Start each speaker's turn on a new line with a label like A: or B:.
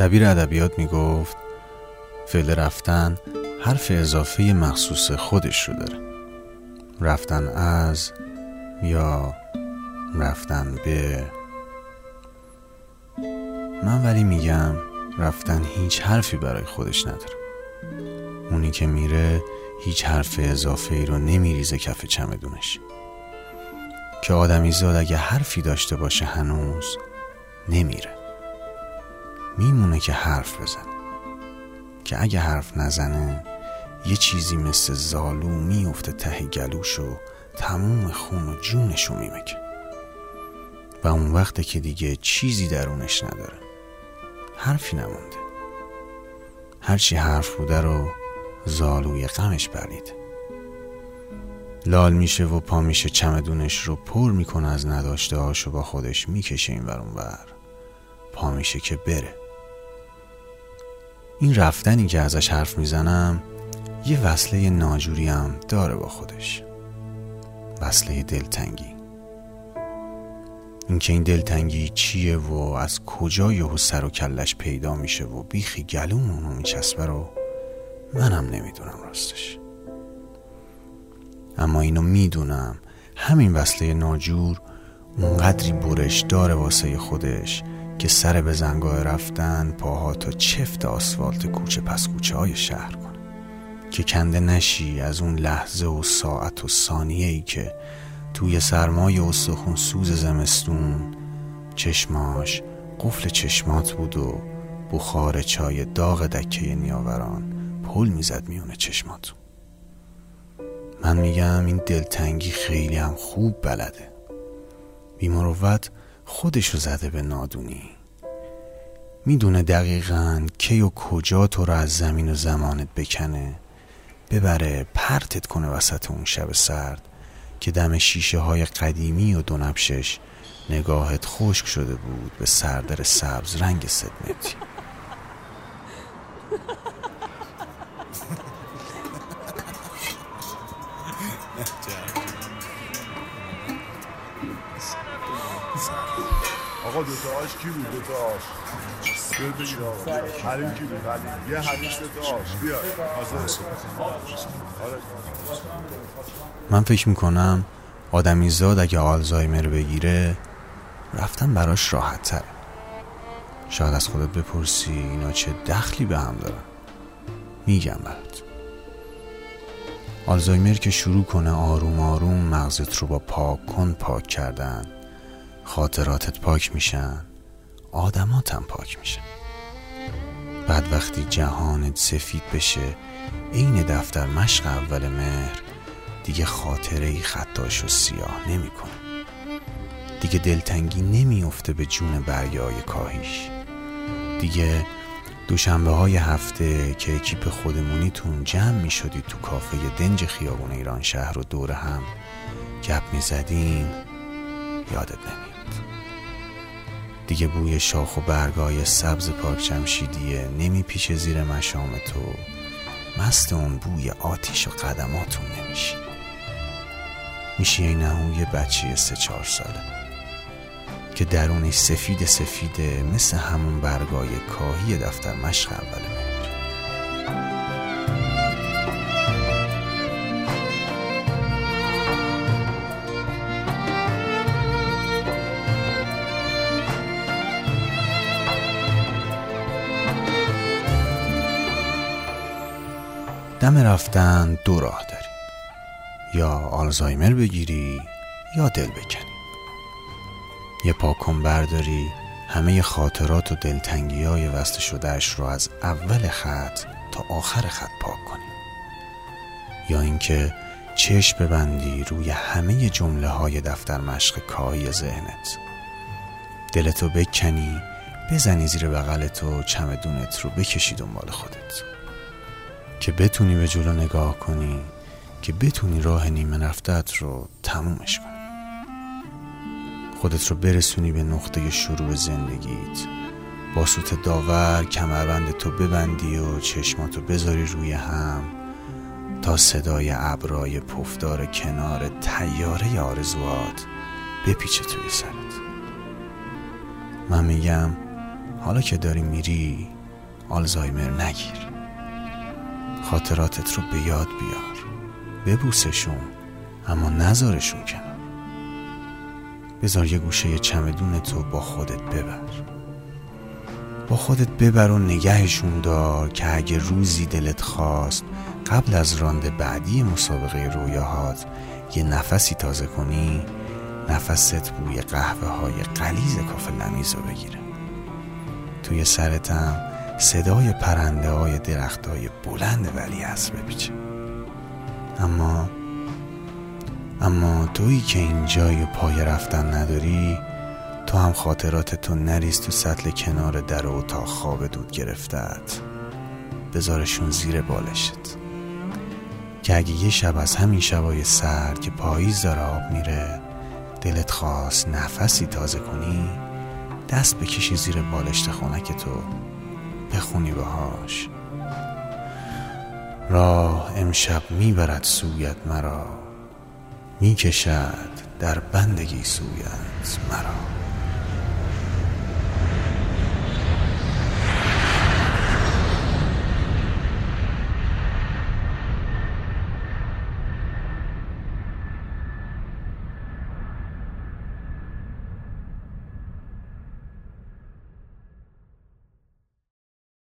A: دبیر ادبیات می‌گفت فعل رفتن حرف اضافه مخصوص خودش رو داره. رفتن از یا رفتن به. من ولی میگم رفتن هیچ حرفی برای خودش نداره. اونی که میره هیچ حرف اضافه ای رو نمیریزه کف چمدونش. که آدمی زاد اگه حرفی داشته باشه هنوز نمیره. میمونه که حرف بزنه که اگه حرف نزنه یه چیزی مثل زالو میفته ته گلوش و تموم خون و جونشو میمکه. و اون وقته که دیگه چیزی درونش نداره. حرفی نمونده. هرچی حرف بوده رو زالوی غمش برید. لال میشه و پا میشه چمدونش رو پر می‌کنه از نداشته هاشو با خودش می‌کشه این ور پا میشه که بره. این رفتنی که ازش حرف می‌زنم یه وصله ناجوری هم داره با خودش. وصله دلتنگی. اینکه این دلتنگی چیه و از کجا یهو سر و کلش پیدا میشه و بیخی گلومونو میچسبه رو منم نمی‌دونم راستش. اما اینو می‌دونم. همین وصله ناجور اونقدری برش داره واسه خودش که سر به زنگاه رفتن پاها تا چفت آسفالت کوچه پس کوچه های شهر کنه. که کنده نشی از اون لحظه و ساعت و ثانیه ای که توی سرمای استخون سوز زمستون چشماش قفل چشمات بود و بخار چای داغ دکه نیاوران پل می‌زد میونه چشماتون من میگم این دلتنگی خیلی هم خوب بلده. بیمروت خودشو زده به نادونی. می‌دونه دقیقا کی و کجا تو رو از زمین و زمانت بکنه. ببره پرتت کنه وسط اون شب سرد که دم شیشه های قدیمی و دونبشش نگاهت خشک شده بود به سردر سبز رنگ سدمتی
B: آقا دو تا آش کی بود؟ دو تا حریم کی بود؟ یه حریم دو آش. بیا. آره.
A: من فکر می‌کنم آدمی زاد اگه آلزایمر بگیره رفتن براش راحت تره شاید از خودت بپرسی اینا چه دخلی به هم دارن. میگم برات. آلزایمر که شروع کنه آروم آروم مغزت رو با پاک کن پاک کردن. خاطراتت پاک میشن آدماتم پاک میشن. بعد وقتی جهانت سفید بشه عین دفتر مشق اول مهر دیگه خاطره ای خطاش و سیاه نمی‌کنه. دیگه دلتنگی نمیافته به جون بریای کاهیش. دیگه دوشنبه های هفته که اکیپ خودمونیتون جمع می شدید تو کافه دنج خیابون ایران شهر و دور هم گپ می زدین یادت نمیاد. دیگه بوی شاخ و برگای سبز پاک جمشیدیه نمی زیر مشام تو. مست اون بوی آتیش و قدماتون نمیشی. میشی این یه بچه سه چهار ساله. که درونش سفید سفیده مثل همون برگای کاهی دفتر مشق اول دم رفتن دو راه داری. یا آلزایمر بگیری یا دل بکنی یه پاکن برداری همه خاطرات و دلتنگی های وسته شدهش رو از اول خط تا آخر خط پاک کنی. یا اینکه چشم ببندی روی همه جمله های دفتر مشق کاهی ذهنت. دلتو بکنی بزنی زیر بغلت و چمدونت رو بکشی دنبال خودت. که بتونی به جلو نگاه کنی که بتونی راه نیمه رفتت رو تمومش کنی. خودت رو برسونی به نقطه شروع زندگیت. با سوت داور کمربند تو ببندی و چشماتو بذاری روی هم تا صدای ابرای پفدار کنار تیاره آرزوات بپیچه توی سرت. من میگم حالا که داری میری آلزایمر نگیر. خاطراتت رو به یاد بیار. ببوسشون اما نذارشون کنار. بذار یه گوشه چمدون تو با خودت ببر. با خودت ببر و نگهشون دار که اگه روزی دلت خواست قبل از رانده بعدی مسابقه رویاهات یه نفسی تازه کنی نفست بوی قهوه های قلیز کافه لمیز بگیره. توی سرتم صدای پرنده های درخت های بلند ولی از بپیچه اما اما تویی که اینجای پای رفتن نداری تو هم خاطرات تو نریز تو سطل کنار در اتاق خواب دود گرفتت. بذارشون زیر بالشت. که اگه یه شب از همین شبای سرد که پاییز داره آب میره دلت خواست نفسی تازه کنی دست بکشی زیر بالشت خونک تو. بخونی باهاش. راه امشب می‌برد سویت مرا می‌کشد در بندگی سویت مرا.